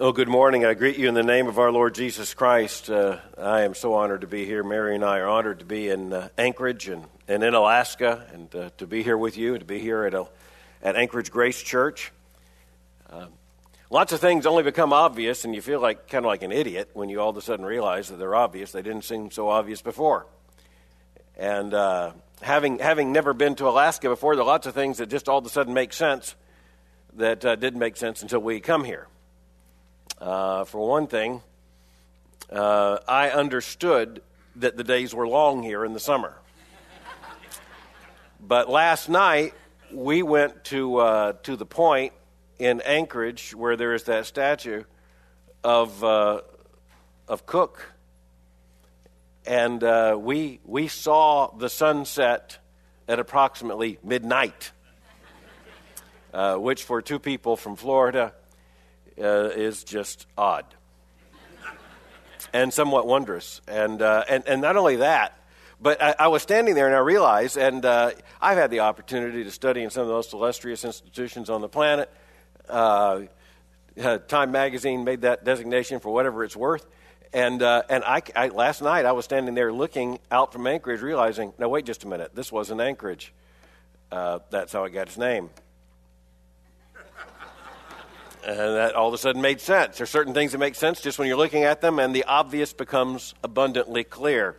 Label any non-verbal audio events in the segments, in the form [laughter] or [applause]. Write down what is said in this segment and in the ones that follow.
Oh, good morning. I greet you in the name of our Lord Jesus Christ. Uh, I am so honored to be here. Mary and I are honored to be in uh, Anchorage and, and in Alaska and uh, to be here with you and to be here at, a, at Anchorage Grace Church. Um, lots of things only become obvious, and you feel like kind of like an idiot when you all of a sudden realize that they're obvious. They didn't seem so obvious before. And uh, having, having never been to Alaska before, there are lots of things that just all of a sudden make sense that uh, didn't make sense until we come here. Uh, for one thing, uh, I understood that the days were long here in the summer. but last night, we went to, uh, to the point in Anchorage where there is that statue of, uh, of Cook. And uh, we, we saw the sunset at approximately midnight, uh, which for two people from Florida uh, is just odd and somewhat wondrous. And, uh, and, and not only that, but I, I, was standing there and I realized, and uh, I've had the opportunity to study in some of the most illustrious institutions on the planet. Uh, Time magazine made that designation for whatever it's worth. And, uh, and I, I, last night I was standing there looking out from Anchorage, realizing, no, wait just a minute, this wasn't Anchorage. Uh, that's how it got its name. And that all of a sudden made sense. There are certain things that make sense just when you're looking at them, and the obvious becomes abundantly clear.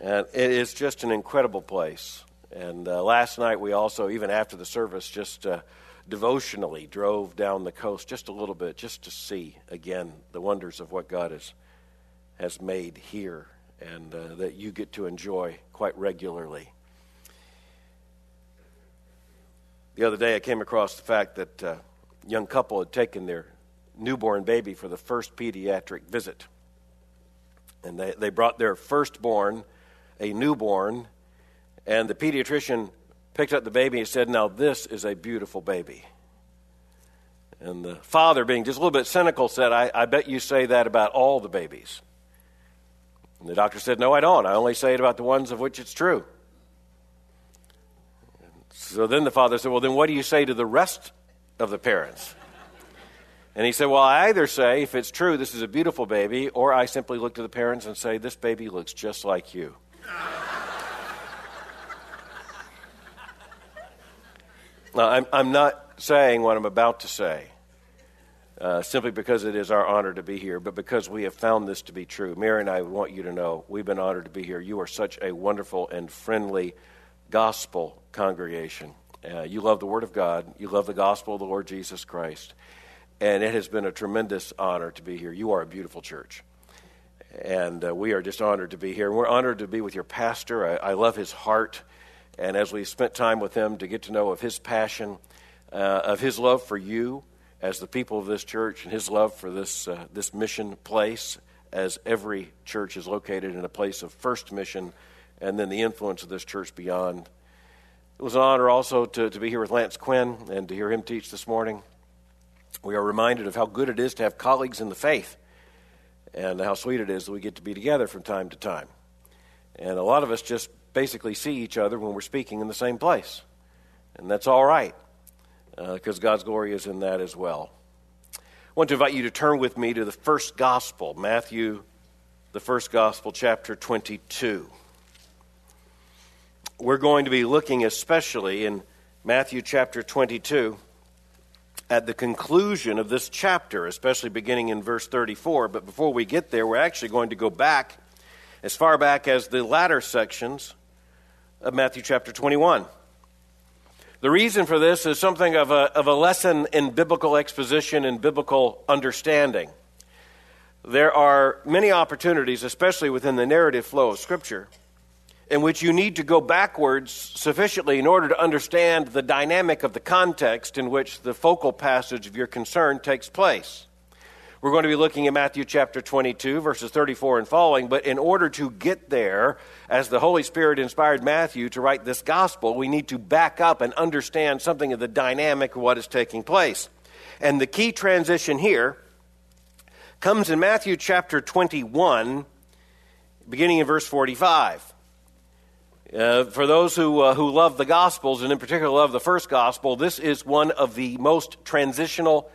And it is just an incredible place. And uh, last night, we also, even after the service, just uh, devotionally drove down the coast just a little bit, just to see again the wonders of what God has, has made here and uh, that you get to enjoy quite regularly. The other day, I came across the fact that uh, young couple had taken their newborn baby for the first pediatric visit. And they, they brought their firstborn, a newborn, and the pediatrician picked up the baby and said, Now, this is a beautiful baby. And the father, being just a little bit cynical, said, I, I bet you say that about all the babies. And the doctor said, No, I don't. I only say it about the ones of which it's true. So then the father said, Well, then what do you say to the rest of the parents. And he said, Well, I either say, if it's true, this is a beautiful baby, or I simply look to the parents and say, This baby looks just like you. [laughs] now, I'm, I'm not saying what I'm about to say. Uh, simply because it is our honor to be here, but because we have found this to be true. Mary and I want you to know we've been honored to be here. You are such a wonderful and friendly gospel congregation. Uh, you love the Word of God. You love the gospel of the Lord Jesus Christ. And it has been a tremendous honor to be here. You are a beautiful church. And uh, we are just honored to be here. And we're honored to be with your pastor. I, I, love his heart. And as we spent time with him to get to know of his passion, uh, of his love for you as the people of this church, and his love for this, uh, this mission place, as every church is located in a place of first mission, and then the influence of this church beyond it was an honor also to, to be here with Lance Quinn and to hear him teach this morning. We are reminded of how good it is to have colleagues in the faith and how sweet it is that we get to be together from time to time. And a lot of us just basically see each other when we're speaking in the same place. And that's all right, because uh, God's glory is in that as well. I want to invite you to turn with me to the first gospel, Matthew, the first gospel, chapter 22 we're going to be looking especially in Matthew chapter 22 at the conclusion of this chapter, especially beginning in verse 34. But before we get there, we're actually going to go back as far back as the latter sections of Matthew chapter 21. The reason for this is something of a, of a lesson in biblical exposition and biblical understanding. There are many opportunities, especially within the narrative flow of Scripture, in which you need to go backwards sufficiently in order to understand the dynamic of the context in which the focal passage of your concern takes place. We're going to be looking at Matthew chapter 22, verses 34 and following, but in order to get there, as the Holy Spirit inspired Matthew to write this gospel, we need to back up and understand something of the dynamic of what is taking place. And the key transition here comes in Matthew chapter 21, beginning in verse 45. Uh, for those who, uh, who love the Gospels, and in particular love the first Gospel, this is one of the most transitional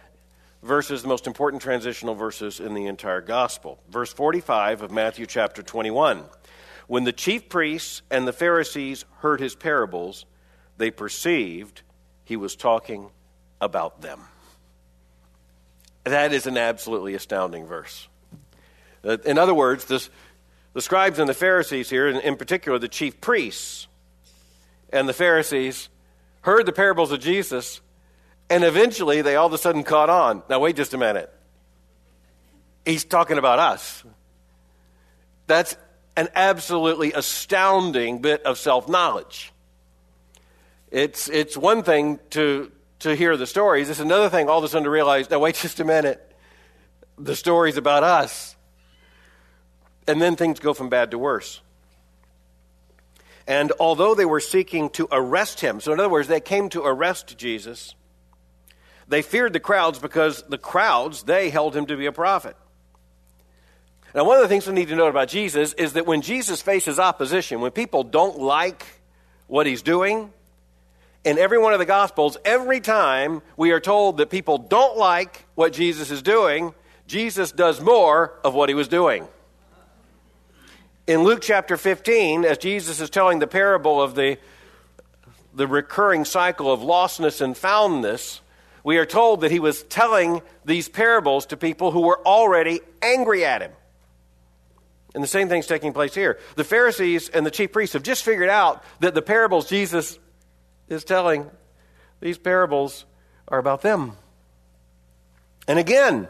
verses, the most important transitional verses in the entire gospel. Verse 45 of Matthew chapter 21. When the chief priests and the Pharisees heard his parables, they perceived he was talking about them. That is an absolutely astounding verse. Uh, in other words, this, the scribes and the Pharisees here, and in particular the chief priests and the Pharisees, heard the parables of Jesus, and eventually they all of a sudden caught on. Now, wait just a minute. He's talking about us. That's an absolutely astounding bit of self knowledge. It's, it's one thing to, to hear the stories, it's another thing all of a sudden to realize now, wait just a minute. The story's about us. And then things go from bad to worse. And although they were seeking to arrest him, so in other words, they came to arrest Jesus, they feared the crowds because the crowds, they held him to be a prophet. Now, one of the things we need to note about Jesus is that when Jesus faces opposition, when people don't like what he's doing, in every one of the Gospels, every time we are told that people don't like what Jesus is doing, Jesus does more of what he was doing. In Luke chapter 15, as Jesus is telling the parable of the, the recurring cycle of lostness and foundness, we are told that he was telling these parables to people who were already angry at him. And the same thing's taking place here. The Pharisees and the chief priests have just figured out that the parables Jesus is telling, these parables are about them. And again,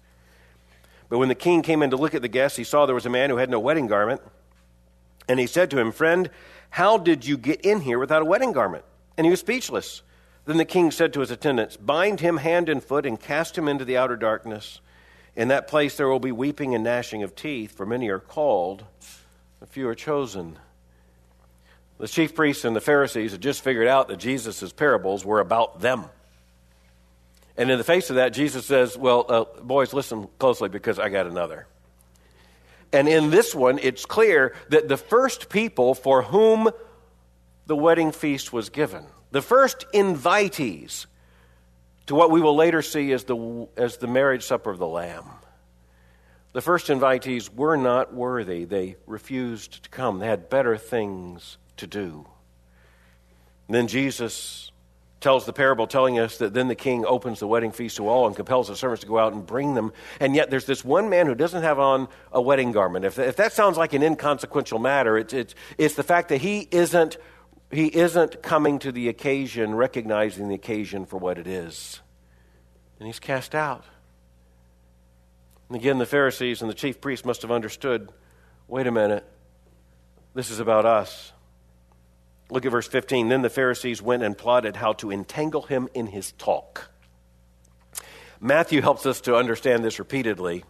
But when the king came in to look at the guests, he saw there was a man who had no wedding garment. And he said to him, Friend, how did you get in here without a wedding garment? And he was speechless. Then the king said to his attendants, Bind him hand and foot and cast him into the outer darkness. In that place there will be weeping and gnashing of teeth, for many are called, but few are chosen. The chief priests and the Pharisees had just figured out that Jesus' parables were about them. And in the face of that, Jesus says, Well, uh, boys, listen closely because I got another. And in this one, it's clear that the first people for whom the wedding feast was given, the first invitees to what we will later see as the, as the marriage supper of the Lamb, the first invitees were not worthy. They refused to come, they had better things to do. And then Jesus tells the parable telling us that then the king opens the wedding feast to all and compels the servants to go out and bring them. And yet there's this one man who doesn't have on a wedding garment. If, if that sounds like an inconsequential matter, it's, it's, it's the fact that he isn't, he isn't coming to the occasion, recognizing the occasion for what it is. And he's cast out. And again, the Pharisees and the chief priests must have understood wait a minute, this is about us. Look at verse 15. Then the Pharisees went and plotted how to entangle him in his talk. Matthew helps us to understand this repeatedly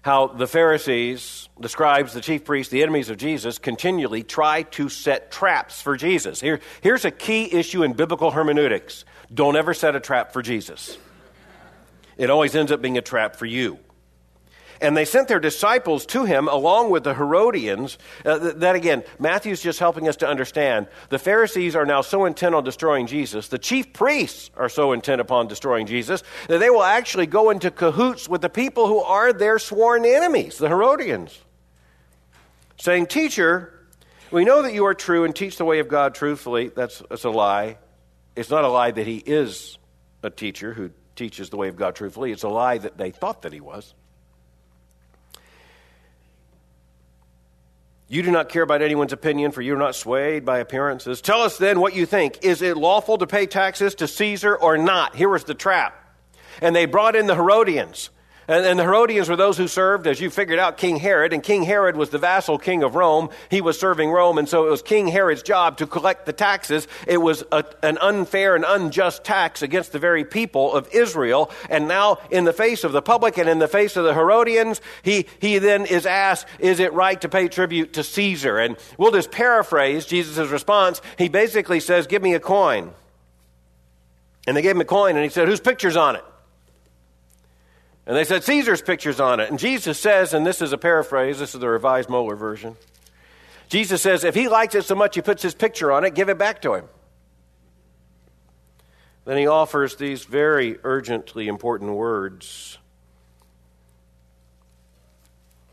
how the Pharisees, the scribes, the chief priests, the enemies of Jesus continually try to set traps for Jesus. Here, here's a key issue in biblical hermeneutics don't ever set a trap for Jesus, it always ends up being a trap for you. And they sent their disciples to him along with the Herodians. Uh, that again, Matthew's just helping us to understand. The Pharisees are now so intent on destroying Jesus, the chief priests are so intent upon destroying Jesus, that they will actually go into cahoots with the people who are their sworn enemies, the Herodians. Saying, Teacher, we know that you are true and teach the way of God truthfully. That's, that's a lie. It's not a lie that he is a teacher who teaches the way of God truthfully. It's a lie that they thought that he was. You do not care about anyone's opinion, for you are not swayed by appearances. Tell us then what you think. Is it lawful to pay taxes to Caesar or not? Here was the trap. And they brought in the Herodians. And, and, the Herodians were those who served, as you figured out, King Herod. And King Herod was the vassal king of Rome. He was serving Rome. And so it was King Herod's job to collect the taxes. It was a, an unfair and unjust tax against the very people of Israel. And now, in the face of the public and in the face of the Herodians, he, he then is asked, Is it right to pay tribute to Caesar? And we'll just paraphrase Jesus' response. He basically says, Give me a coin. And they gave him a coin, and he said, Whose picture's on it? And they said, Caesar's picture's on it. And Jesus says, and this is a paraphrase, this is the Revised Mohler version. Jesus says, if he likes it so much he puts his picture on it, give it back to him. Then he offers these very urgently important words.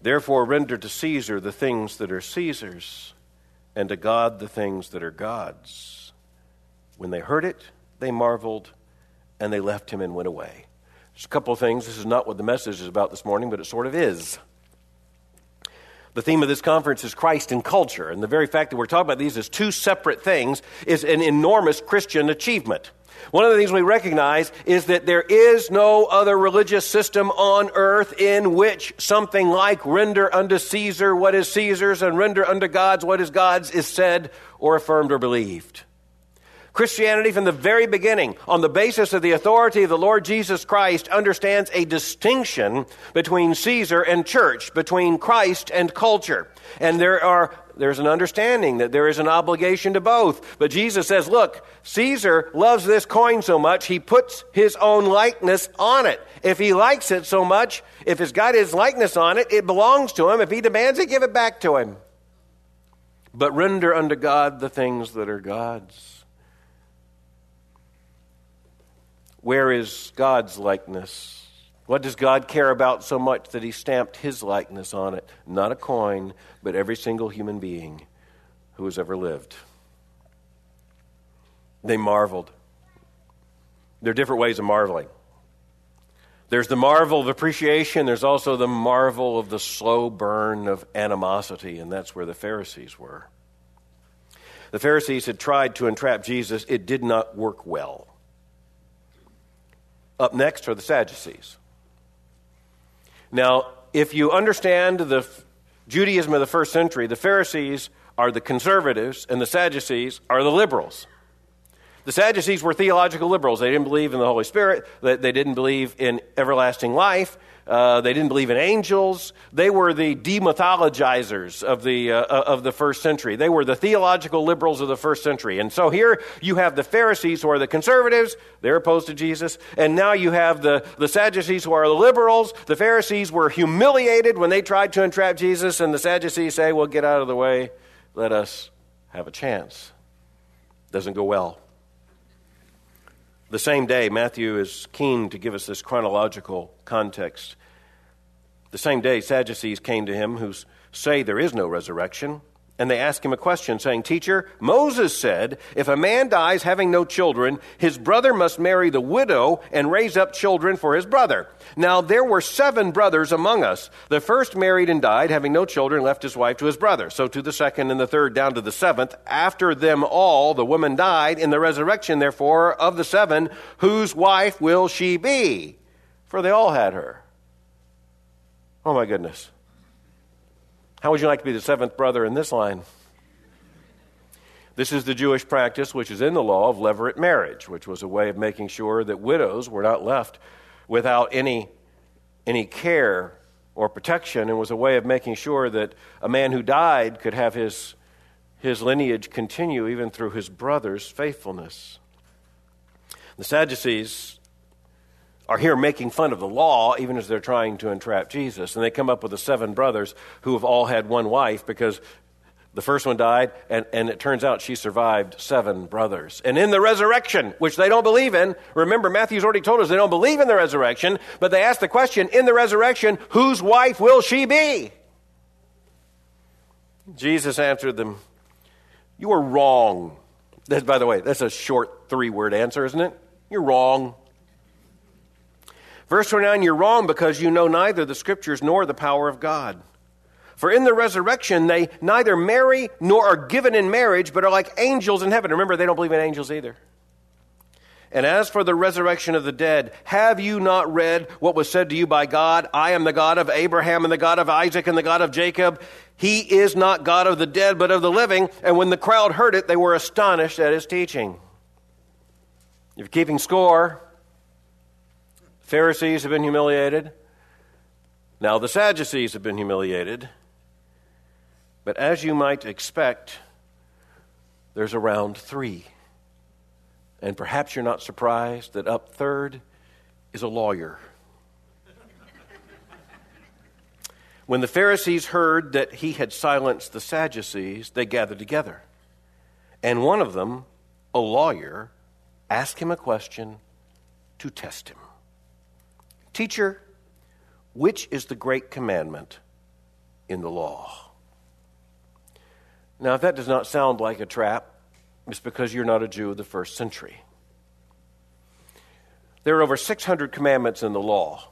Therefore, render to Caesar the things that are Caesar's, and to God the things that are God's. When they heard it, they marveled, and they left him and went away. Just a couple of things. This is not what the message is about this morning, but it sort of is. The theme of this conference is Christ and culture, and the very fact that we're talking about these as two separate things is an enormous Christian achievement. One of the things we recognize is that there is no other religious system on earth in which something like render unto Caesar what is Caesar's and render unto God's what is God's is said or affirmed or believed. Christianity, from the very beginning, on the basis of the authority of the Lord Jesus Christ, understands a distinction between Caesar and church, between Christ and culture. And there are there's an understanding that there is an obligation to both. But Jesus says, look, Caesar loves this coin so much, he puts his own likeness on it. If he likes it so much, if he's got his likeness on it, it belongs to him. If he demands it, give it back to him. But render unto God the things that are God's. Where is God's likeness? What does God care about so much that He stamped His likeness on it? Not a coin, but every single human being who has ever lived. They marveled. There are different ways of marveling. There's the marvel of appreciation, there's also the marvel of the slow burn of animosity, and that's where the Pharisees were. The Pharisees had tried to entrap Jesus, it did not work well. Up next are the Sadducees. Now, if you understand the Judaism of the first century, the Pharisees are the conservatives and the Sadducees are the liberals. The Sadducees were theological liberals. They didn't believe in the Holy Spirit, they didn't believe in everlasting life, uh, they didn't believe in angels. They were the demythologizers of the, uh, of the first century. They were the theological liberals of the first century. And so here you have the Pharisees who are the conservatives. They're opposed to Jesus. And now you have the, the Sadducees who are the liberals. The Pharisees were humiliated when they tried to entrap Jesus. And the Sadducees say, well, get out of the way. Let us have a chance. Doesn't go well. The same day, Matthew is keen to give us this chronological context. The same day, Sadducees came to him who say there is no resurrection. And they ask him a question, saying, Teacher, Moses said, if a man dies having no children, his brother must marry the widow and raise up children for his brother. Now there were seven brothers among us. The first married and died, having no children, left his wife to his brother. So to the second and the third, down to the seventh. After them all, the woman died. In the resurrection, therefore, of the seven, whose wife will she be? For they all had her. Oh my goodness. How would you like to be the seventh brother in this line? This is the Jewish practice which is in the law of levirate marriage, which was a way of making sure that widows were not left without any, any care or protection, and was a way of making sure that a man who died could have his, his lineage continue even through his brother's faithfulness. The Sadducees are here making fun of the law, even as they're trying to entrap Jesus. And they come up with the seven brothers who have all had one wife because the first one died, and, and it turns out she survived seven brothers. And in the resurrection, which they don't believe in, remember, Matthew's already told us they don't believe in the resurrection, but they ask the question in the resurrection, whose wife will she be? Jesus answered them, You are wrong. That, by the way, that's a short three word answer, isn't it? You're wrong. Verse 29 You're wrong because you know neither the scriptures nor the power of God. For in the resurrection, they neither marry nor are given in marriage, but are like angels in heaven. Remember, they don't believe in angels either. And as for the resurrection of the dead, have you not read what was said to you by God? I am the God of Abraham and the God of Isaac and the God of Jacob. He is not God of the dead, but of the living. And when the crowd heard it, they were astonished at his teaching. If you're keeping score, Pharisees have been humiliated. Now the Sadducees have been humiliated. But as you might expect, there's a round three. And perhaps you're not surprised that up third is a lawyer. when the Pharisees heard that he had silenced the Sadducees, they gathered together. And one of them, a lawyer, asked him a question to test him Teacher, which is the great commandment in the law? Now, if that does not sound like a trap, it's because you're not a Jew of the first century. There are over 600 commandments in the law.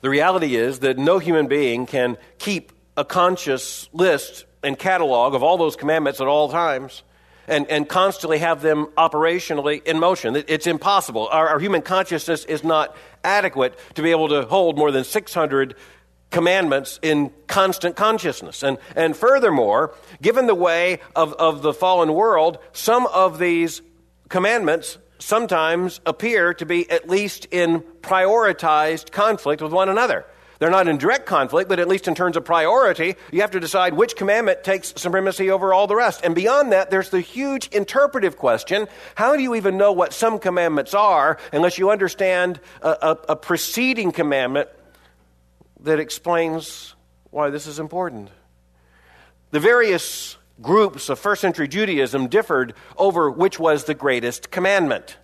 The reality is that no human being can keep a conscious list and catalog of all those commandments at all times and, and constantly have them operationally in motion. It's impossible. Our, our human consciousness is not adequate to be able to hold more than 600 commandments in constant consciousness. And, and furthermore, given the way of, of the fallen world, some of these commandments sometimes appear to be at least in prioritized conflict with one another. They're not in direct conflict, but at least in terms of priority, you have to decide which commandment takes supremacy over all the rest. And beyond that, there's the huge interpretive question how do you even know what some commandments are unless you understand a, a, a preceding commandment that explains why this is important. The various groups of first century Judaism differed over which was the greatest commandment.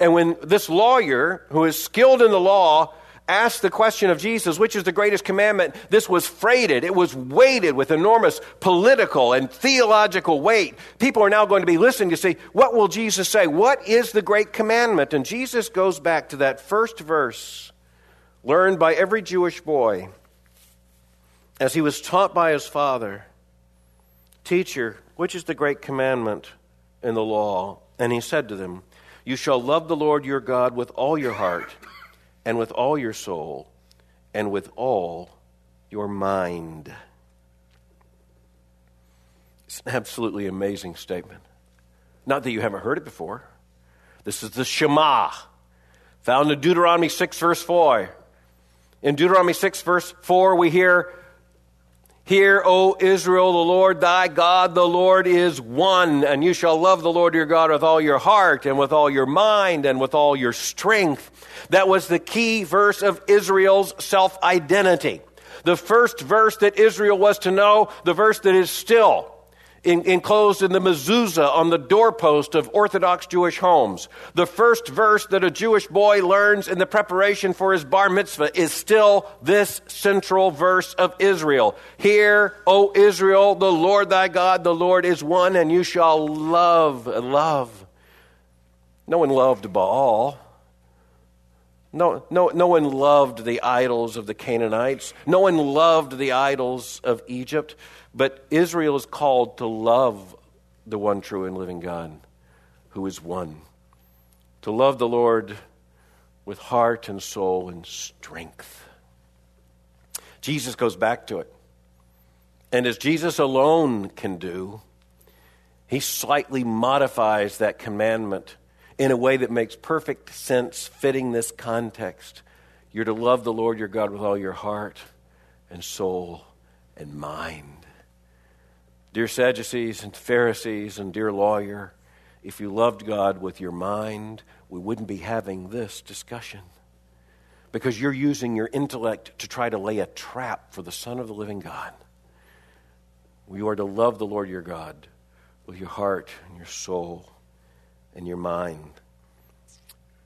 And when this lawyer, who is skilled in the law, asked the question of Jesus, which is the greatest commandment, this was freighted. It was weighted with enormous political and theological weight. People are now going to be listening to see, what will Jesus say? What is the great commandment? And Jesus goes back to that first verse learned by every Jewish boy as he was taught by his father Teacher, which is the great commandment in the law? And he said to them, You shall love the Lord your God with all your heart, and with all your soul, and with all your mind. It's an absolutely amazing statement. Not that you haven't heard it before. This is the Shema, found in Deuteronomy 6, verse 4. In Deuteronomy 6, verse 4, we hear, Hear, O Israel, the Lord thy God, the Lord is one, and you shall love the Lord your God with all your heart, and with all your mind, and with all your strength. That was the key verse of Israel's self identity. The first verse that Israel was to know, the verse that is still in, enclosed in the mezuzah on the doorpost of Orthodox Jewish homes. The first verse that a Jewish boy learns in the preparation for his bar mitzvah is still this central verse of Israel. Hear, O Israel, the Lord thy God, the Lord is one, and you shall love, love. No one loved Baal. No, no, no one loved the idols of the Canaanites. No one loved the idols of Egypt. But Israel is called to love the one true and living God who is one. To love the Lord with heart and soul and strength. Jesus goes back to it. And as Jesus alone can do, he slightly modifies that commandment in a way that makes perfect sense fitting this context. You're to love the Lord your God with all your heart and soul and mind. Dear Sadducees and Pharisees and dear lawyer, if you loved God with your mind, we wouldn't be having this discussion. Because you're using your intellect to try to lay a trap for the Son of the living God. You are to love the Lord your God with your heart and your soul and your mind.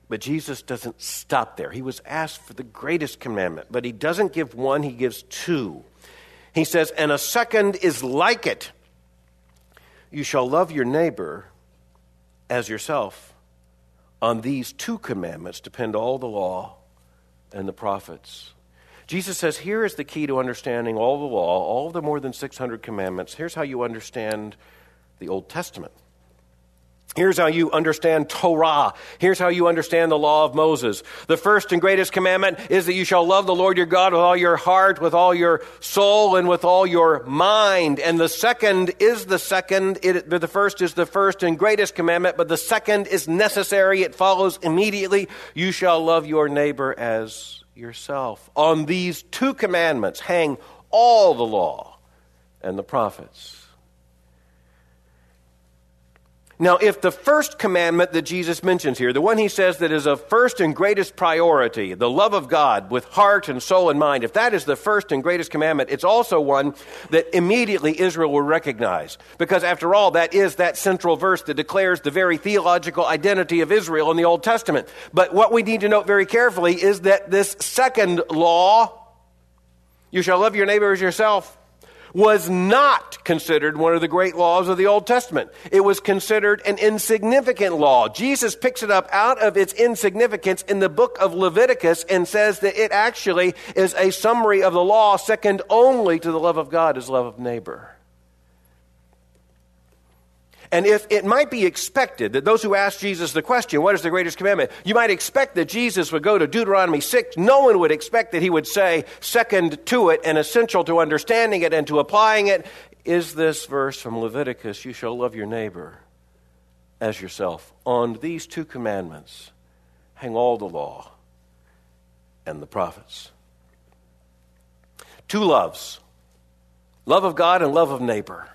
But Jesus doesn't stop there. He was asked for the greatest commandment, but he doesn't give one, he gives two. He says, and a second is like it. You shall love your neighbor as yourself. On these two commandments depend all the law and the prophets. Jesus says, here is the key to understanding all the law, all the more than 600 commandments. Here's how you understand the Old Testament. Here's how you understand Torah. Here's how you understand the law of Moses. The first and greatest commandment is that you shall love the Lord your God with all your heart, with all your soul, and with all your mind. And the second is the second. It, the first is the first and greatest commandment, but the second is necessary. It follows immediately. You shall love your neighbor as yourself. On these two commandments hang all the law and the prophets. Now, if the first commandment that Jesus mentions here, the one he says that is of first and greatest priority, the love of God with heart and soul and mind, if that is the first and greatest commandment, it's also one that immediately Israel will recognize. Because after all, that is that central verse that declares the very theological identity of Israel in the Old Testament. But what we need to note very carefully is that this second law, you shall love your neighbor as yourself, was not considered one of the great laws of the Old Testament. It was considered an insignificant law. Jesus picks it up out of its insignificance in the book of Leviticus and says that it actually is a summary of the law second only to the love of God as love of neighbor. And if it might be expected that those who ask Jesus the question, what is the greatest commandment? You might expect that Jesus would go to Deuteronomy 6. No one would expect that he would say, second to it and essential to understanding it and to applying it, is this verse from Leviticus You shall love your neighbor as yourself. On these two commandments hang all the law and the prophets. Two loves love of God and love of neighbor.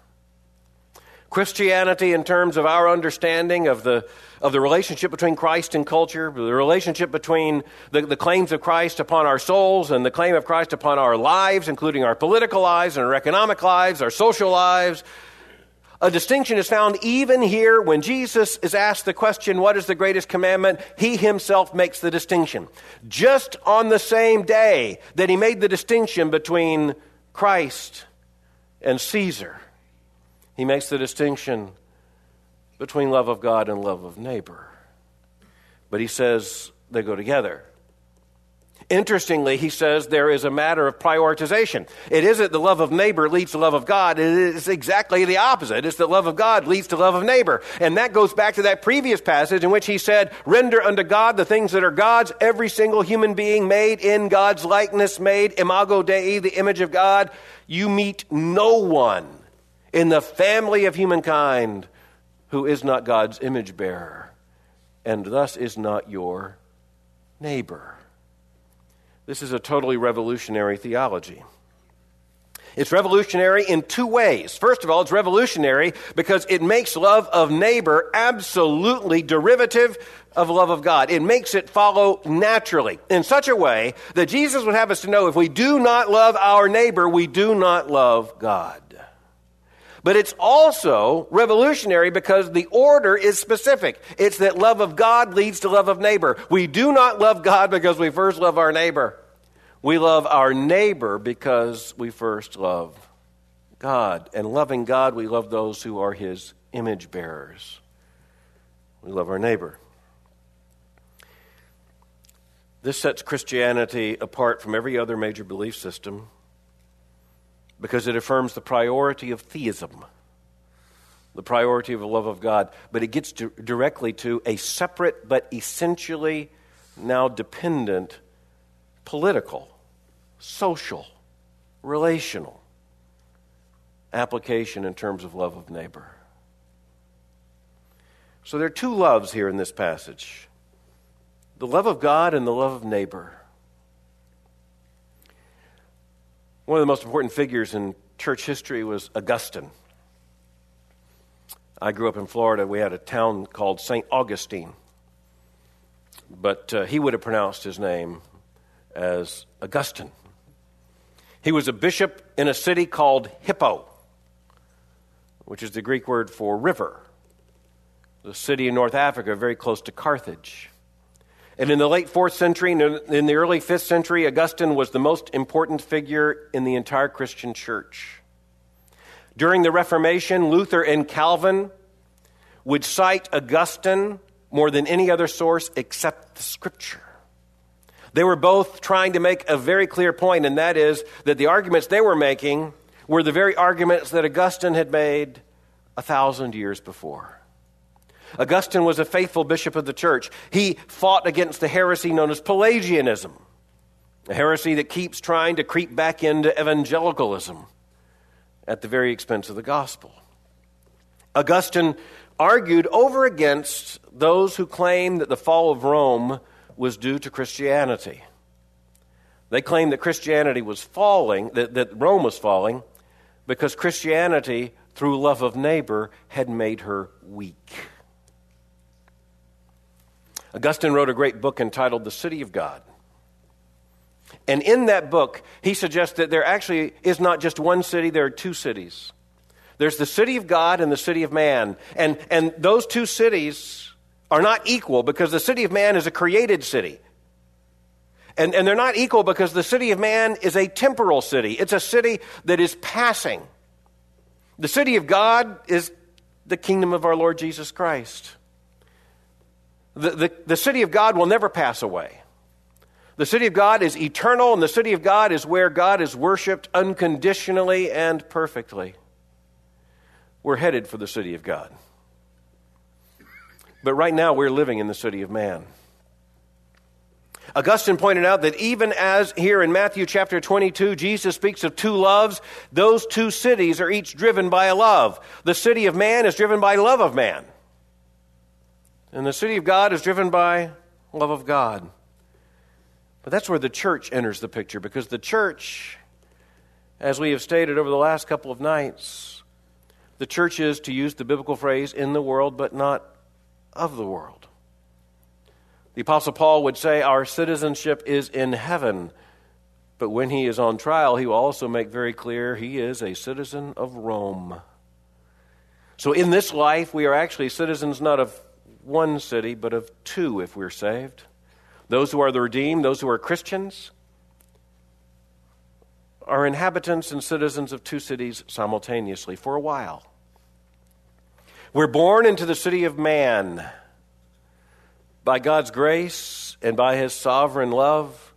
Christianity, in terms of our understanding of the, of the relationship between Christ and culture, the relationship between the, the claims of Christ upon our souls and the claim of Christ upon our lives, including our political lives and our economic lives, our social lives. A distinction is found even here when Jesus is asked the question, What is the greatest commandment? He himself makes the distinction. Just on the same day that he made the distinction between Christ and Caesar he makes the distinction between love of God and love of neighbor. But he says they go together. Interestingly, he says there is a matter of prioritization. It isn't the love of neighbor leads to love of God. It is exactly the opposite. It's the love of God leads to love of neighbor. And that goes back to that previous passage in which he said, Render unto God the things that are God's. Every single human being made in God's likeness, made imago Dei, the image of God. You meet no one in the family of humankind who is not God's image bearer and thus is not your neighbor. This is a totally revolutionary theology. It's revolutionary in two ways. First of all, it's revolutionary because it makes love of neighbor absolutely derivative of love of God. It makes it follow naturally in such a way that Jesus would have us to know if we do not love our neighbor, we do not love God. But it's also revolutionary because the order is specific. It's that love of God leads to love of neighbor. We do not love God because we first love our neighbor. We love our neighbor because we first love God. And loving God, we love those who are his image bearers. We love our neighbor. This sets Christianity apart from every other major belief system because it affirms the priority of theism, the priority of the love of God, but it gets to, directly to a separate but essentially now dependent political, social, relational application in terms of love of neighbor. So there are two loves here in this passage the love of God and the love of neighbor. One of the most important figures in church history was Augustine. I grew up in Florida. We had a town called St. Augustine. But uh, he would have pronounced his name as Augustine. He was a bishop in a city called Hippo, which is the Greek word for river, the city in North Africa very close to Carthage. And in the late fourth century, in the early fifth century, Augustine was the most important figure in the entire Christian church. During the Reformation, Luther and Calvin would cite Augustine more than any other source except the Scripture. They were both trying to make a very clear point, and that is that the arguments they were making were the very arguments that Augustine had made a thousand years before. Augustine was a faithful bishop of the church. He fought against the heresy known as Pelagianism, a heresy that keeps trying to creep back into evangelicalism at the very expense of the gospel. Augustine argued over against those who claim that the fall of Rome was due to Christianity. They claimed that Christianity was falling, that, that Rome was falling, because Christianity, through love of neighbor, had made her weak. Augustine wrote a great book entitled The City of God. And in that book, he suggests that there actually is not just one city, there are two cities. There's the city of God and the city of man. And, and those two cities are not equal because the city of man is a created city. And, and they're not equal because the city of man is a temporal city, it's a city that is passing. The city of God is the kingdom of our Lord Jesus Christ. The, the, the city of God will never pass away. The city of God is eternal, and the city of God is where God is worshiped unconditionally and perfectly. We're headed for the city of God. But right now, we're living in the city of man. Augustine pointed out that even as here in Matthew chapter 22, Jesus speaks of two loves, those two cities are each driven by a love. The city of man is driven by love of man. And the city of God is driven by love of God. But that's where the church enters the picture because the church, as we have stated over the last couple of nights, the church is, to use the biblical phrase, in the world, but not of the world. The Apostle Paul would say, Our citizenship is in heaven. But when he is on trial, he will also make very clear he is a citizen of Rome. So in this life, we are actually citizens not of one city, but of two if we're saved. Those who are the redeemed, those who are Christians, are inhabitants and citizens of two cities simultaneously for a while. We're born into the city of man. By God's grace and by his sovereign love,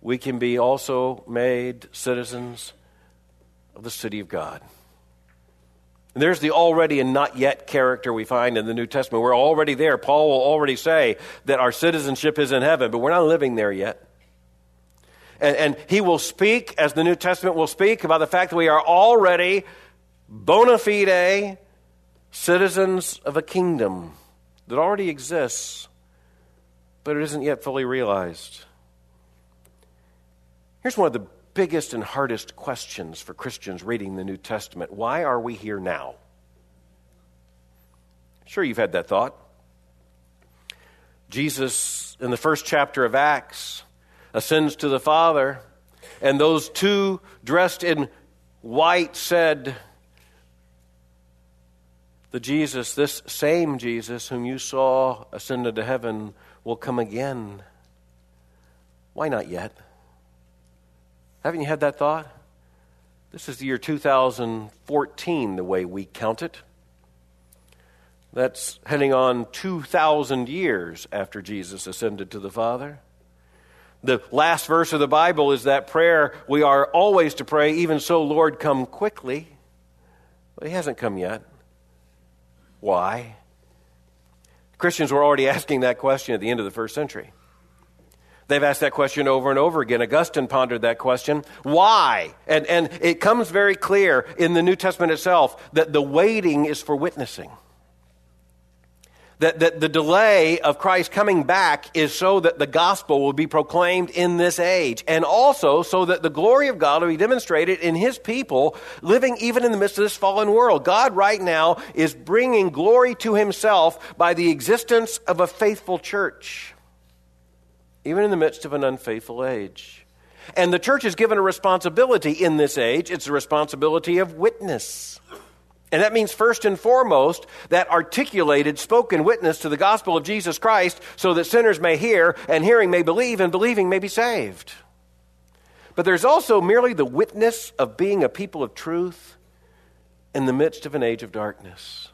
we can be also made citizens of the city of God. And there's the already and not yet character we find in the New Testament. We're already there. Paul will already say that our citizenship is in heaven, but we're not living there yet. And, and he will speak, as the New Testament will speak, about the fact that we are already bona fide citizens of a kingdom that already exists, but it isn't yet fully realized. Here's one of the biggest and hardest questions for Christians reading the New Testament. Why are we here now? Sure, you've had that thought. Jesus, in the first chapter of Acts, ascends to the Father, and those two dressed in white said, The Jesus, this same Jesus whom you saw ascended to heaven, will come again. Why not yet? Haven't you had that thought? This is the year 2014, the way we count it. That's heading on 2,000 years after Jesus ascended to the Father. The last verse of the Bible is that prayer we are always to pray, even so, Lord, come quickly. But He hasn't come yet. Why? Christians were already asking that question at the end of the first century. They've asked that question over and over again. Augustine pondered that question. Why? And, and it comes very clear in the New Testament itself that the waiting is for witnessing. That, that the delay of Christ coming back is so that the gospel will be proclaimed in this age, and also so that the glory of God will be demonstrated in his people living even in the midst of this fallen world. God, right now, is bringing glory to himself by the existence of a faithful church even in the midst of an unfaithful age. And the church is given a responsibility in this age. It's a responsibility of witness. And that means, first and foremost, that articulated, spoken witness to the gospel of Jesus Christ so that sinners may hear, and hearing may believe, and believing may be saved. But there's also merely the witness of being a people of truth in the midst of an age of darkness,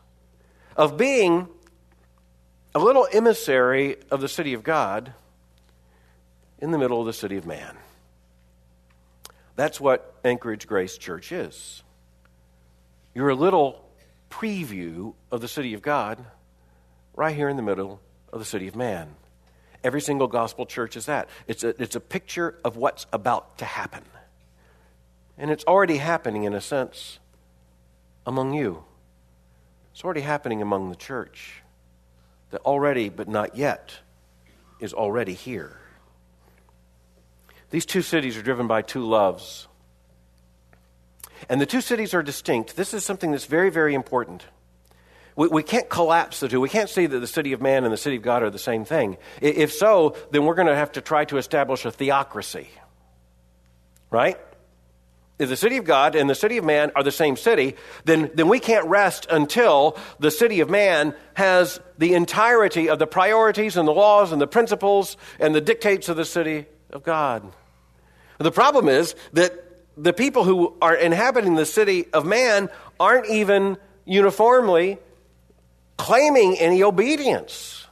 of being a little emissary of the city of God in the middle of the city of man. That's what Anchorage Grace Church is. You're a little preview of the city of God right here in the middle of the city of man. Every single gospel church is that. It's a, it's a picture of what's about to happen. And it's already happening, in a sense, among you. It's already happening among the church. That already, but not yet, is already here. These two cities are driven by two loves. And the two cities are distinct. This is something that's very, very important. We, we can't collapse the two. We can't say that the city of man and the city of God are the same thing. If so, then we're going to have to try to establish a theocracy. Right? If the city of God and the city of man are the same city, then, then we can't rest until the city of man has the entirety of the priorities and the laws and the principles and the dictates of the city of God. The problem is that the people who are inhabiting the city of man aren't even uniformly claiming any obedience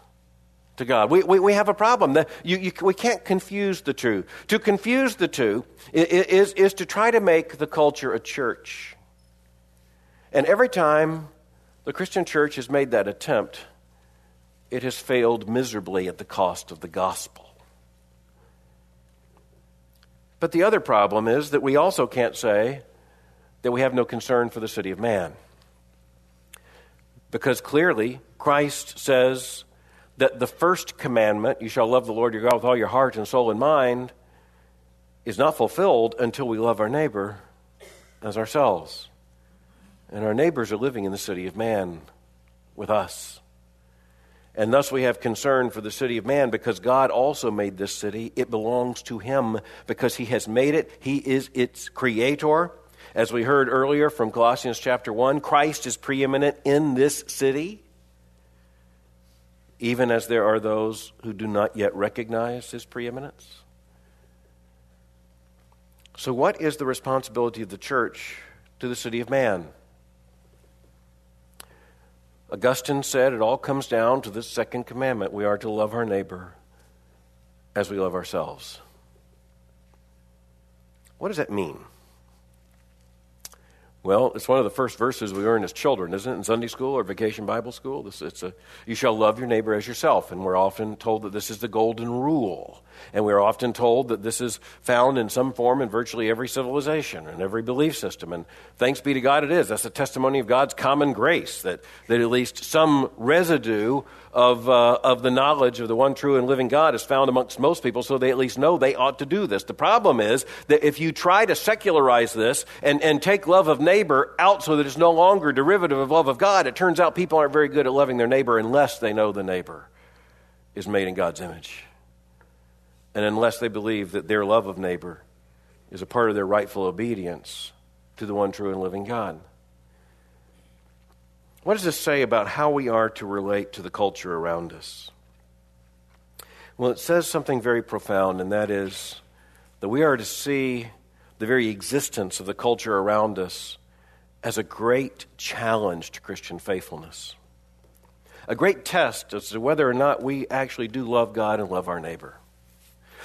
to God. We, we, we have a problem. The, you, you, we can't confuse the two. To confuse the two is, is to try to make the culture a church. And every time the Christian church has made that attempt, it has failed miserably at the cost of the gospel. But the other problem is that we also can't say that we have no concern for the city of man. Because clearly, Christ says that the first commandment, you shall love the Lord your God with all your heart and soul and mind, is not fulfilled until we love our neighbor as ourselves. And our neighbors are living in the city of man with us. And thus we have concern for the city of man because God also made this city. It belongs to Him because He has made it. He is its creator. As we heard earlier from Colossians chapter 1, Christ is preeminent in this city, even as there are those who do not yet recognize his preeminence. So, what is the responsibility of the church to the city of man? Augustine said it all comes down to this second commandment we are to love our neighbor as we love ourselves. What does that mean? Well, it's one of the first verses we learn as children, isn't it, in Sunday school or vacation Bible school? This, it's a, you shall love your neighbor as yourself. And we're often told that this is the golden rule. And we're often told that this is found in some form in virtually every civilization and every belief system. And thanks be to God it is. That's a testimony of God's common grace, that, that at least some residue of, uh, of the knowledge of the one true and living God is found amongst most people, so they at least know they ought to do this. The problem is that if you try to secularize this and, and take love of neighbor out so that it's no longer derivative of love of God, it turns out people aren't very good at loving their neighbor unless they know the neighbor is made in God's image. And unless they believe that their love of neighbor is a part of their rightful obedience to the one true and living God. What does this say about how we are to relate to the culture around us? Well, it says something very profound, and that is that we are to see the very existence of the culture around us as a great challenge to Christian faithfulness. A great test as to whether or not we actually do love God and love our neighbor.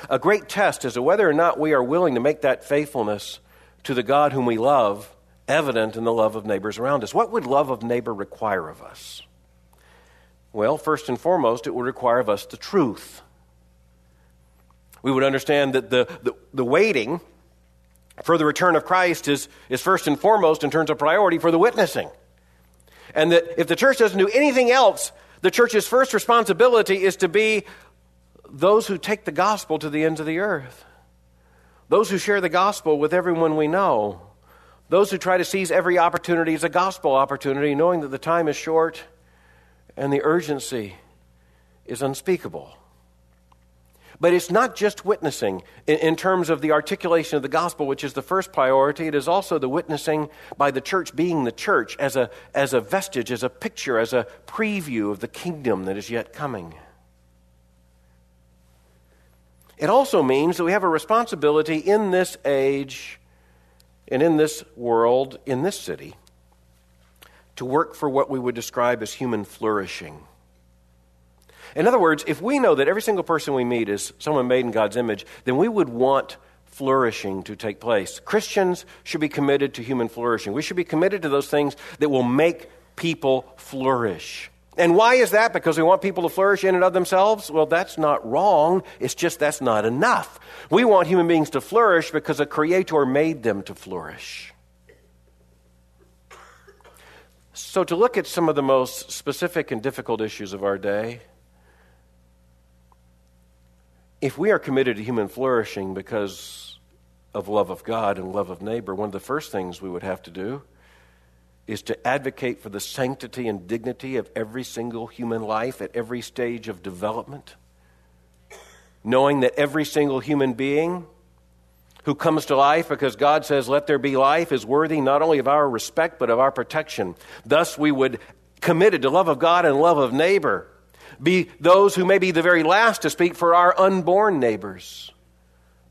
A great test as to whether or not we are willing to make that faithfulness to the God whom we love evident in the love of neighbors around us. What would love of neighbor require of us? Well, first and foremost, it would require of us the truth. We would understand that the, the, the waiting for the return of Christ is, is first and foremost in terms of priority for the witnessing. And that if the church doesn't do anything else, the church's first responsibility is to be those who take the gospel to the ends of the earth, those who share the gospel with everyone we know, those who try to seize every opportunity as a gospel opportunity, knowing that the time is short and the urgency is unspeakable. But it's not just witnessing in, in, terms of the articulation of the gospel, which is the first priority. It is also the witnessing by the church being the church as a, as a vestige, as a picture, as a preview of the kingdom that is yet coming. It also means that we have a responsibility in this age and in this world, in this city, to work for what we would describe as human flourishing. In other words, if we know that every single person we meet is someone made in God's image, then we would want flourishing to take place. Christians should be committed to human flourishing. We should be committed to those things that will make people flourish. And why is that? Because we want people to flourish in and of themselves? Well, that's not wrong. It's just that's not enough. We want human beings to flourish because a creator made them to flourish. So, to look at some of the most specific and difficult issues of our day, if we are committed to human flourishing because of love of God and love of neighbor, one of the first things we would have to do is to advocate for the sanctity and dignity of every single human life at every stage of development, knowing that every single human being who comes to life because God says, Let there be life, is worthy not only of our respect, but of our protection. Thus, we would, committed to love of God and love of neighbor, be those who may be the very last to speak for our unborn neighbors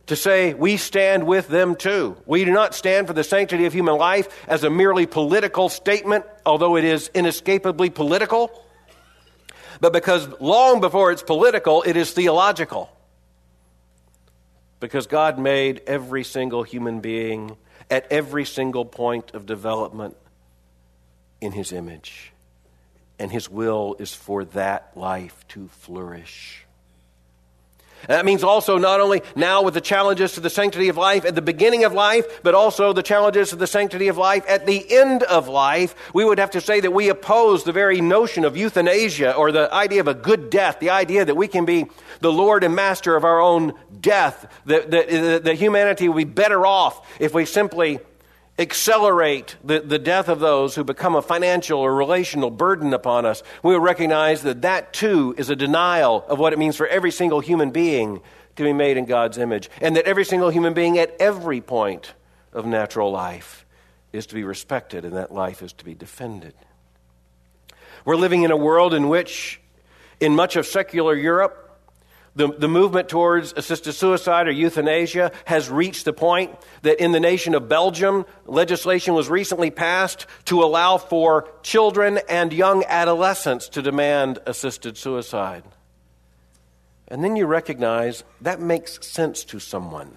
to say we stand with them too. We do not stand for the sanctity of human life as a merely political statement, although it is inescapably political, but because long before it's political, it is theological. Because God made every single human being at every single point of development in His image. And His will is for that life to flourish. That means also not only now with the challenges to the sanctity of life at the beginning of life, but also the challenges to the sanctity of life at the end of life. We would have to say that we oppose the very notion of euthanasia or the idea of a good death, the idea that we can be the Lord and master of our own death, that, that, that humanity will be better off if we simply accelerate the, the death of those who become a financial or relational burden upon us, we will recognize that that too is a denial of what it means for every single human being to be made in God's image, and that every single human being at every point of natural life is to be respected and that life is to be defended. We're living in a world in which, in much of secular Europe, the, the movement towards assisted suicide or euthanasia has reached the point that in the nation of Belgium, legislation was recently passed to allow for children and young adolescents to demand assisted suicide. And then you recognize that makes sense to someone,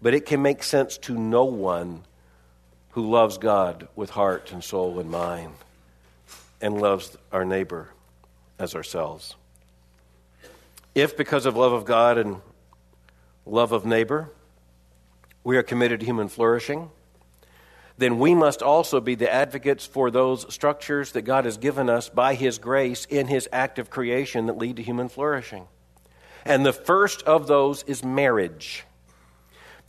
but it can make sense to no one who loves God with heart and soul and mind and loves our neighbor as ourselves. If, because of love of God and love of neighbor, we are committed to human flourishing, then we must also be the advocates for those structures that God has given us by His grace in His act of creation that lead to human flourishing. And the first of those is marriage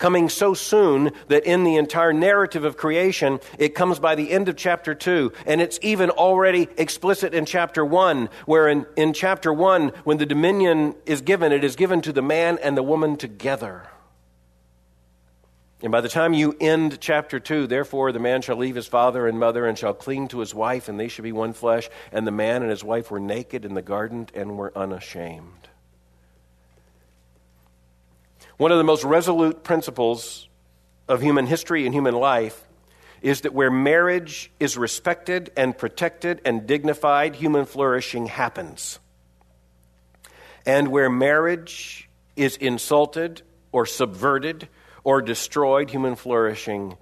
coming so soon that in the entire narrative of creation, it comes by the end of chapter 2. And it's even already explicit in chapter 1, where in, in chapter 1, when the dominion is given, it is given to the man and the woman together. And by the time you end chapter 2, therefore the man shall leave his father and mother and shall cling to his wife, and they shall be one flesh. And the man and his wife were naked in the garden and were unashamed. One of the most resolute principles of human history and human life is that where marriage is respected and protected and dignified, human flourishing happens. And where marriage is insulted or subverted or destroyed, human flourishing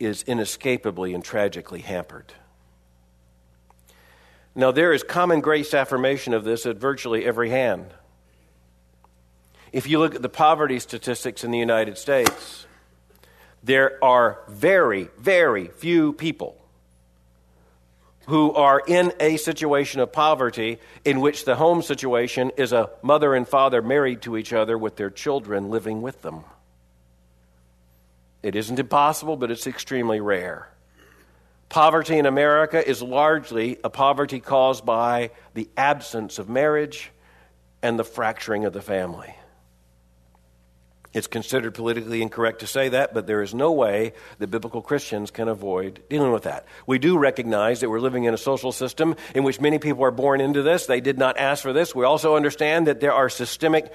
is inescapably and tragically hampered. Now, there is common grace affirmation of this at virtually every hand. If you look at the poverty statistics in the United States, there are very, very few people who are in a situation of poverty in which the home situation is a mother and father married to each other with their children living with them. It isn't impossible, but it's extremely rare. Poverty in America is largely a poverty caused by the absence of marriage and the fracturing of the family. It's considered politically incorrect to say that, but there is no way that biblical Christians can avoid dealing with that. We do recognize that we're living in a social system in which many people are born into this. They did not ask for this. We also understand that there are systemic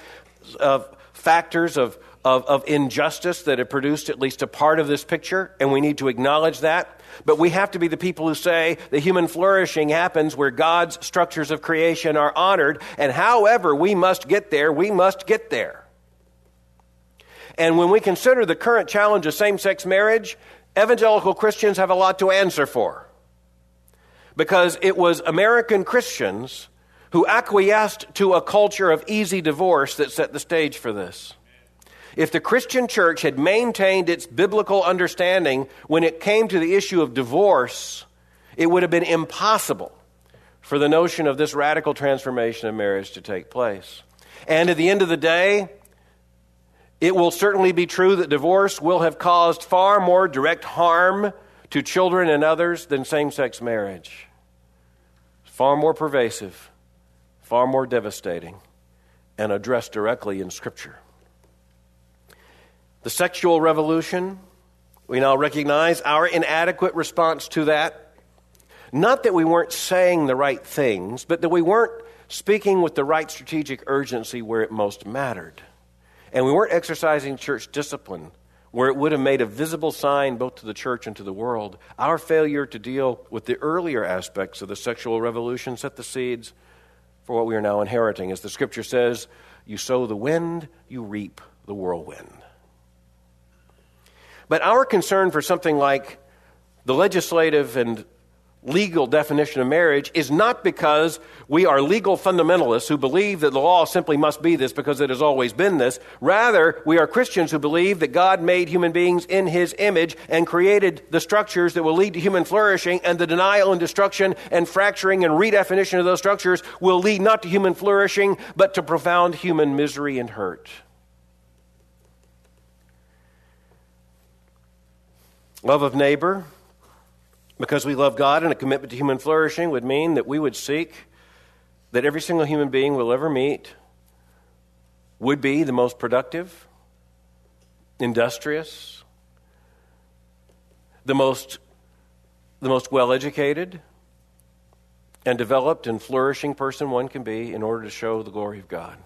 uh, factors of, of, of injustice that have produced at least a part of this picture, and we need to acknowledge that. But we have to be the people who say the human flourishing happens where God's structures of creation are honored, and however we must get there, we must get there. And when we consider the current challenge of same sex marriage, evangelical Christians have a lot to answer for. Because it was American Christians who acquiesced to a culture of easy divorce that set the stage for this. If the Christian church had maintained its biblical understanding when it came to the issue of divorce, it would have been impossible for the notion of this radical transformation of marriage to take place. And at the end of the day, it will certainly be true that divorce will have caused far more direct harm to children and others than same sex marriage. Far more pervasive, far more devastating, and addressed directly in Scripture. The sexual revolution, we now recognize our inadequate response to that. Not that we weren't saying the right things, but that we weren't speaking with the right strategic urgency where it most mattered. And we weren't exercising church discipline where it would have made a visible sign both to the church and to the world. Our failure to deal with the earlier aspects of the sexual revolution set the seeds for what we are now inheriting. As the scripture says, you sow the wind, you reap the whirlwind. But our concern for something like the legislative and legal definition of marriage is not because we are legal fundamentalists who believe that the law simply must be this because it has always been this. Rather, we are Christians who believe that God made human beings in his image and created the structures that will lead to human flourishing, and the denial and destruction and fracturing and redefinition of those structures will lead not to human flourishing, but to profound human misery and hurt. Love of neighbor, because we love God and a commitment to human flourishing, would mean that we would seek that every single human being we'll ever meet would be the most productive, industrious, the most, the most well educated, and developed and flourishing person one can be in order to show the glory of God.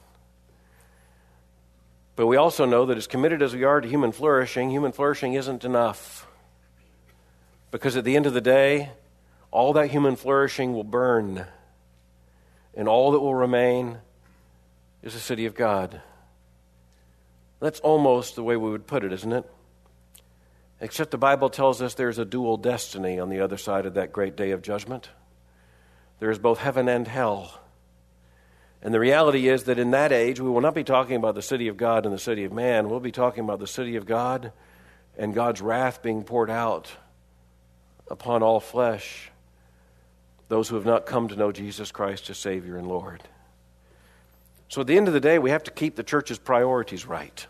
But we also know that as committed as we are to human flourishing, human flourishing isn't enough. Because at the end of the day, all that human flourishing will burn, and all that will remain is the city of God. That's almost the way we would put it, isn't it? Except the Bible tells us there's a dual destiny on the other side of that great day of judgment. There is both heaven and hell. And the reality is that in that age, we will not be talking about the city of God and the city of man. We'll be talking about the city of God and God's wrath being poured out upon all flesh, those who have not come to know Jesus Christ as Savior and Lord. So at the end of the day, we have to keep the church's priorities right.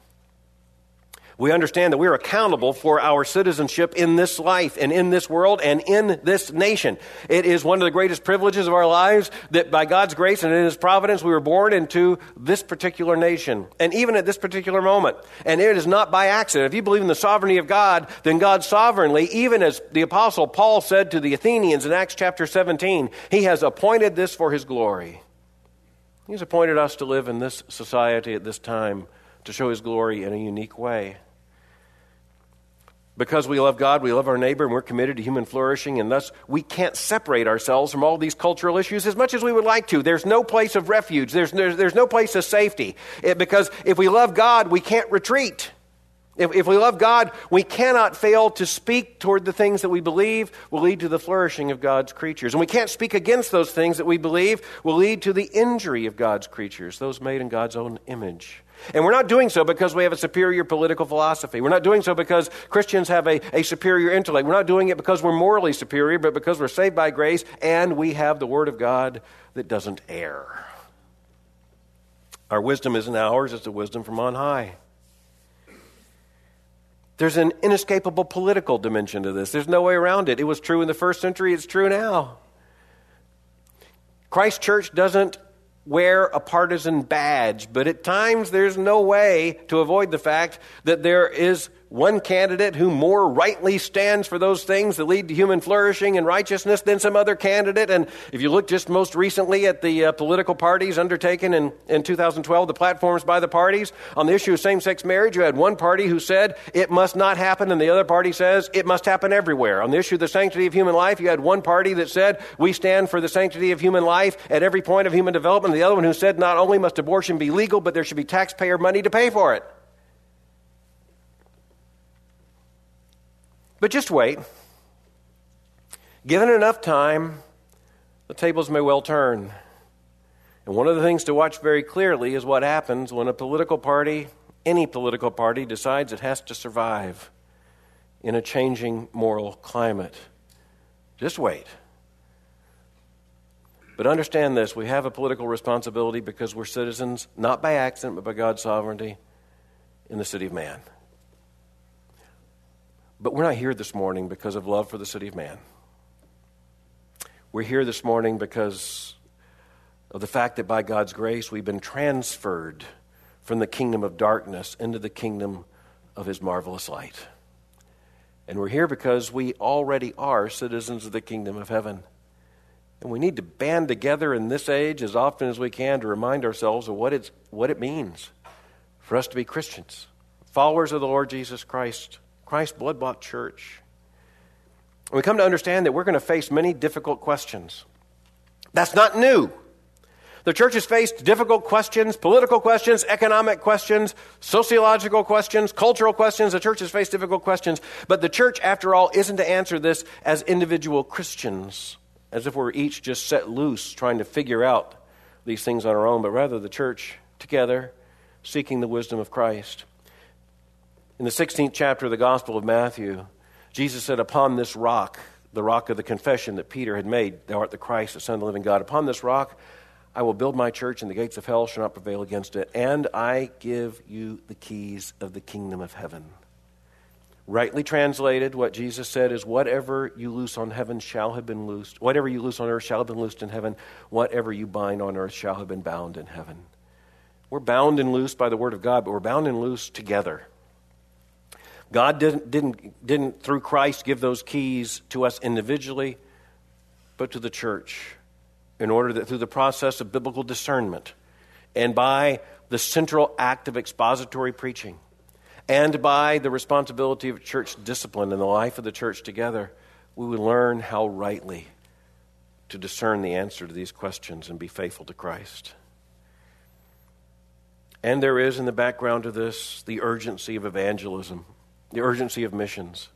We understand that we are accountable for our citizenship in this life and in this world and in this nation. It is one of the greatest privileges of our lives that by God's grace and in His providence we were born into this particular nation and even at this particular moment. And it is not by accident. If you believe in the sovereignty of God, then God sovereignly, even as the apostle Paul said to the Athenians in Acts chapter 17, He has appointed this for His glory. He's appointed us to live in this society at this time to show His glory in a unique way. Because we love God, we love our neighbor, and we're committed to human flourishing, and thus we can't separate ourselves from all these cultural issues as much as we would like to. There's no place of refuge, there's, there's, there's no place of safety. It, because if we love God, we can't retreat. If, if we love God, we cannot fail to speak toward the things that we believe will lead to the flourishing of God's creatures. And we can't speak against those things that we believe will lead to the injury of God's creatures, those made in God's own image. And we're not doing so because we have a superior political philosophy. We're not doing so because Christians have a, a superior intellect. We're not doing it because we're morally superior, but because we're saved by grace and we have the Word of God that doesn't err. Our wisdom isn't ours, it's the wisdom from on high. There's an inescapable political dimension to this. There's no way around it. It was true in the first century, it's true now. Christ Church doesn't wear a partisan badge, but at times there's no way to avoid the fact that there is one candidate who more rightly stands for those things that lead to human flourishing and righteousness than some other candidate. And if you look just most recently at the uh, political parties undertaken in, in 2012, the platforms by the parties on the issue of same sex marriage, you had one party who said it must not happen, and the other party says it must happen everywhere. On the issue of the sanctity of human life, you had one party that said we stand for the sanctity of human life at every point of human development, and the other one who said not only must abortion be legal, but there should be taxpayer money to pay for it. But just wait. Given enough time, the tables may well turn. And one of the things to watch very clearly is what happens when a political party, any political party, decides it has to survive in a changing moral climate. Just wait. But understand this we have a political responsibility because we're citizens, not by accident, but by God's sovereignty in the city of man. But we're not here this morning because of love for the city of man. We're here this morning because of the fact that by God's grace we've been transferred from the kingdom of darkness into the kingdom of his marvelous light. And we're here because we already are citizens of the kingdom of heaven. And we need to band together in this age as often as we can to remind ourselves of what, it's, what it means for us to be Christians, followers of the Lord Jesus Christ. Christ's blood bought church. We come to understand that we're going to face many difficult questions. That's not new. The church has faced difficult questions, political questions, economic questions, sociological questions, cultural questions. The church has faced difficult questions. But the church, after all, isn't to answer this as individual Christians, as if we're each just set loose trying to figure out these things on our own, but rather the church together seeking the wisdom of Christ. In the 16th chapter of the Gospel of Matthew, Jesus said, Upon this rock, the rock of the confession that Peter had made, Thou art the Christ, the Son of the living God, upon this rock I will build my church, and the gates of hell shall not prevail against it. And I give you the keys of the kingdom of heaven. Rightly translated, what Jesus said is, Whatever you loose on heaven shall have been loosed. Whatever you loose on earth shall have been loosed in heaven. Whatever you bind on earth shall have been bound in heaven. We're bound and loosed by the word of God, but we're bound and loosed together. God didn't, didn't, didn't, through Christ, give those keys to us individually, but to the church, in order that through the process of biblical discernment and by the central act of expository preaching and by the responsibility of church discipline in the life of the church together, we would learn how rightly to discern the answer to these questions and be faithful to Christ. And there is in the background of this the urgency of evangelism the urgency of missions.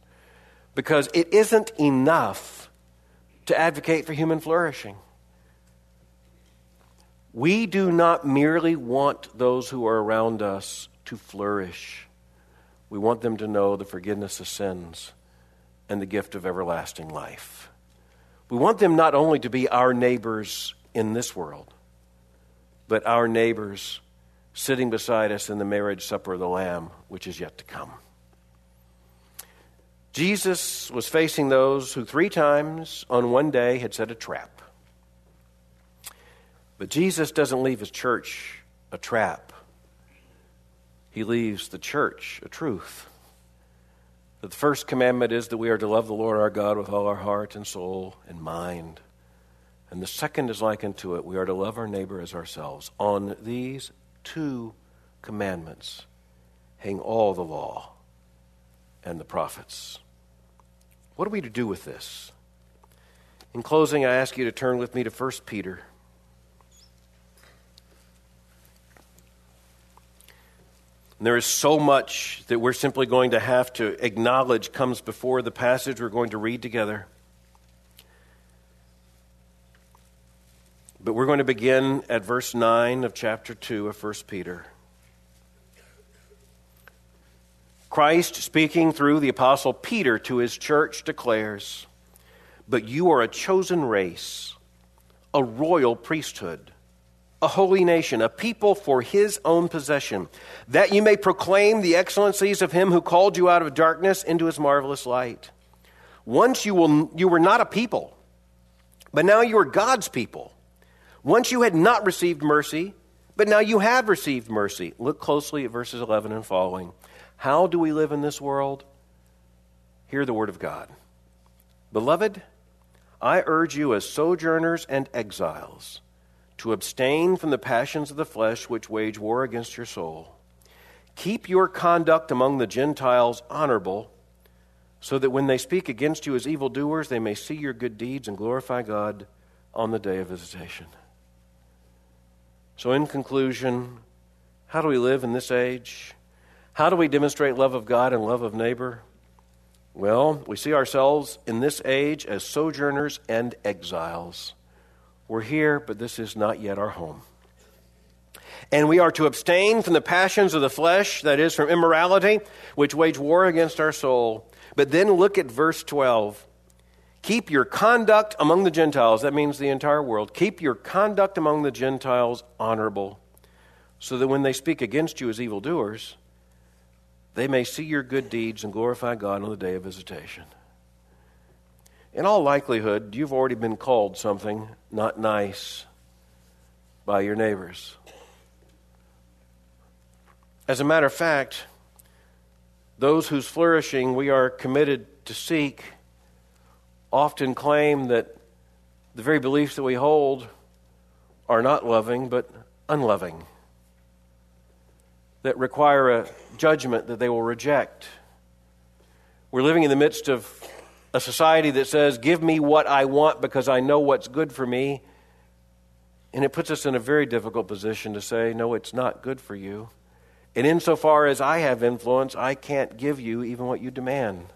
Because it isn't enough to advocate for human flourishing. We do not merely want those who are around us to flourish. We want them to know the forgiveness of sins and the gift of everlasting life. We want them not only to be our neighbors in this world, but our neighbors sitting beside us in the marriage supper of the Lamb, which is yet to come. Jesus was facing those who three times on one day had set a trap. But Jesus doesn't leave his church a trap, he leaves the church a truth. That the first commandment is that we are to love the Lord our God with all our heart and soul and mind. And the second is like unto it we are to love our neighbor as ourselves. On these two commandments hang all the law and the prophets. What are we to do with this? In closing, I ask you to turn with me to 1 Peter. There is so much that we're simply going to have to acknowledge comes before the passage we're going to read together. But we're going to begin at verse 9 of chapter 2 of 1 Peter. Christ, speaking through the Apostle Peter to his church, declares, But you are a chosen race, a royal priesthood, a holy nation, a people for his own possession, that you may proclaim the excellencies of him who called you out of darkness into his marvelous light. Once you, will, you were not a people, but now you are God's people. Once you had not received mercy, but now you have received mercy. Look closely at verses 11 and following. How do we live in this world? Hear the word of God. Beloved, I urge you as sojourners and exiles to abstain from the passions of the flesh which wage war against your soul. Keep your conduct among the Gentiles honorable, so that when they speak against you as evildoers, they may see your good deeds and glorify God on the day of visitation. So, in conclusion, how do we live in this age? How do we demonstrate love of God and love of neighbor? Well, we see ourselves in this age as sojourners and exiles. We're here, but this is not yet our home. And we are to abstain from the passions of the flesh, that is, from immorality, which wage war against our soul. But then look at verse 12. Keep your conduct among the Gentiles, that means the entire world. Keep your conduct among the Gentiles honorable, so that when they speak against you as evildoers, they may see your good deeds and glorify God on the day of visitation. In all likelihood, you've already been called something not nice by your neighbors. As a matter of fact, those whose flourishing we are committed to seek often claim that the very beliefs that we hold are not loving but unloving that require a judgment that they will reject. We're living in the midst of a society that says, Give me what I want because I know what's good for me. And it puts us in a very difficult position to say, No, it's not good for you. And insofar as I have influence, I can't give you even what you demand.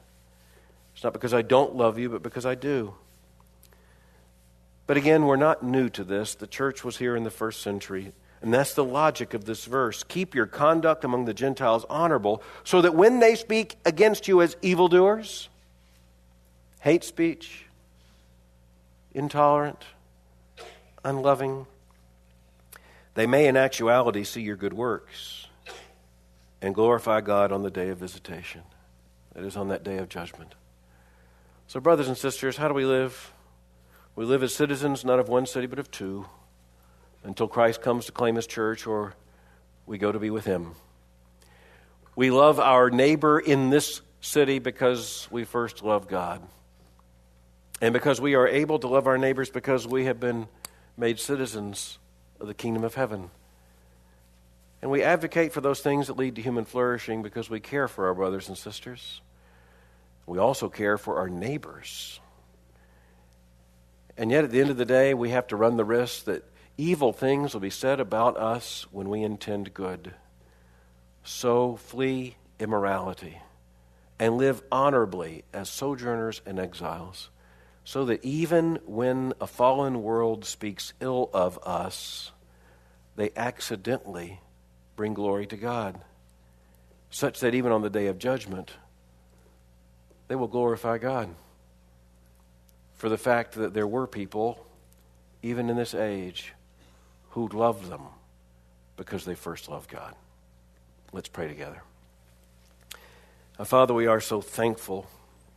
It's not because I don't love you, but because I do. But again, we're not new to this. The church was here in the first century. And that's the logic of this verse. Keep your conduct among the Gentiles honorable, so that when they speak against you as evildoers, hate speech, intolerant, unloving, they may in actuality see your good works and glorify God on the day of visitation. That is, on that day of judgment. So, brothers and sisters, how do we live? We live as citizens not of one city, but of two until Christ comes to claim his church or we go to be with him. We love our neighbor in this city because we first love God. And because we are able to love our neighbors because we have been made citizens of the kingdom of heaven. And we advocate for those things that lead to human flourishing because we care for our brothers and sisters. We also care for our neighbors. And yet, at the end of the day, we have to run the risk that Evil things will be said about us when we intend good. So flee immorality and live honorably as sojourners and exiles, so that even when a fallen world speaks ill of us, they accidentally bring glory to God, such that even on the day of judgment, they will glorify God for the fact that there were people, even in this age, who love them because they first love God. Let's pray together. Uh, Father, we are so thankful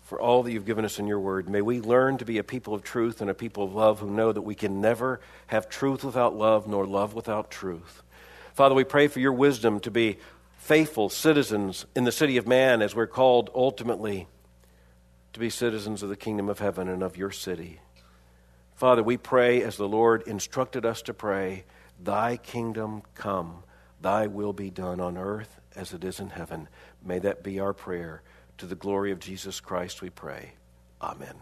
for all that you've given us in your word. May we learn to be a people of truth and a people of love who know that we can never have truth without love, nor love without truth. Father, we pray for your wisdom to be faithful citizens in the city of man as we're called ultimately to be citizens of the kingdom of heaven and of your city. Father, we pray as the Lord instructed us to pray, Thy kingdom come, Thy will be done on earth as it is in heaven. May that be our prayer. To the glory of Jesus Christ, we pray. Amen.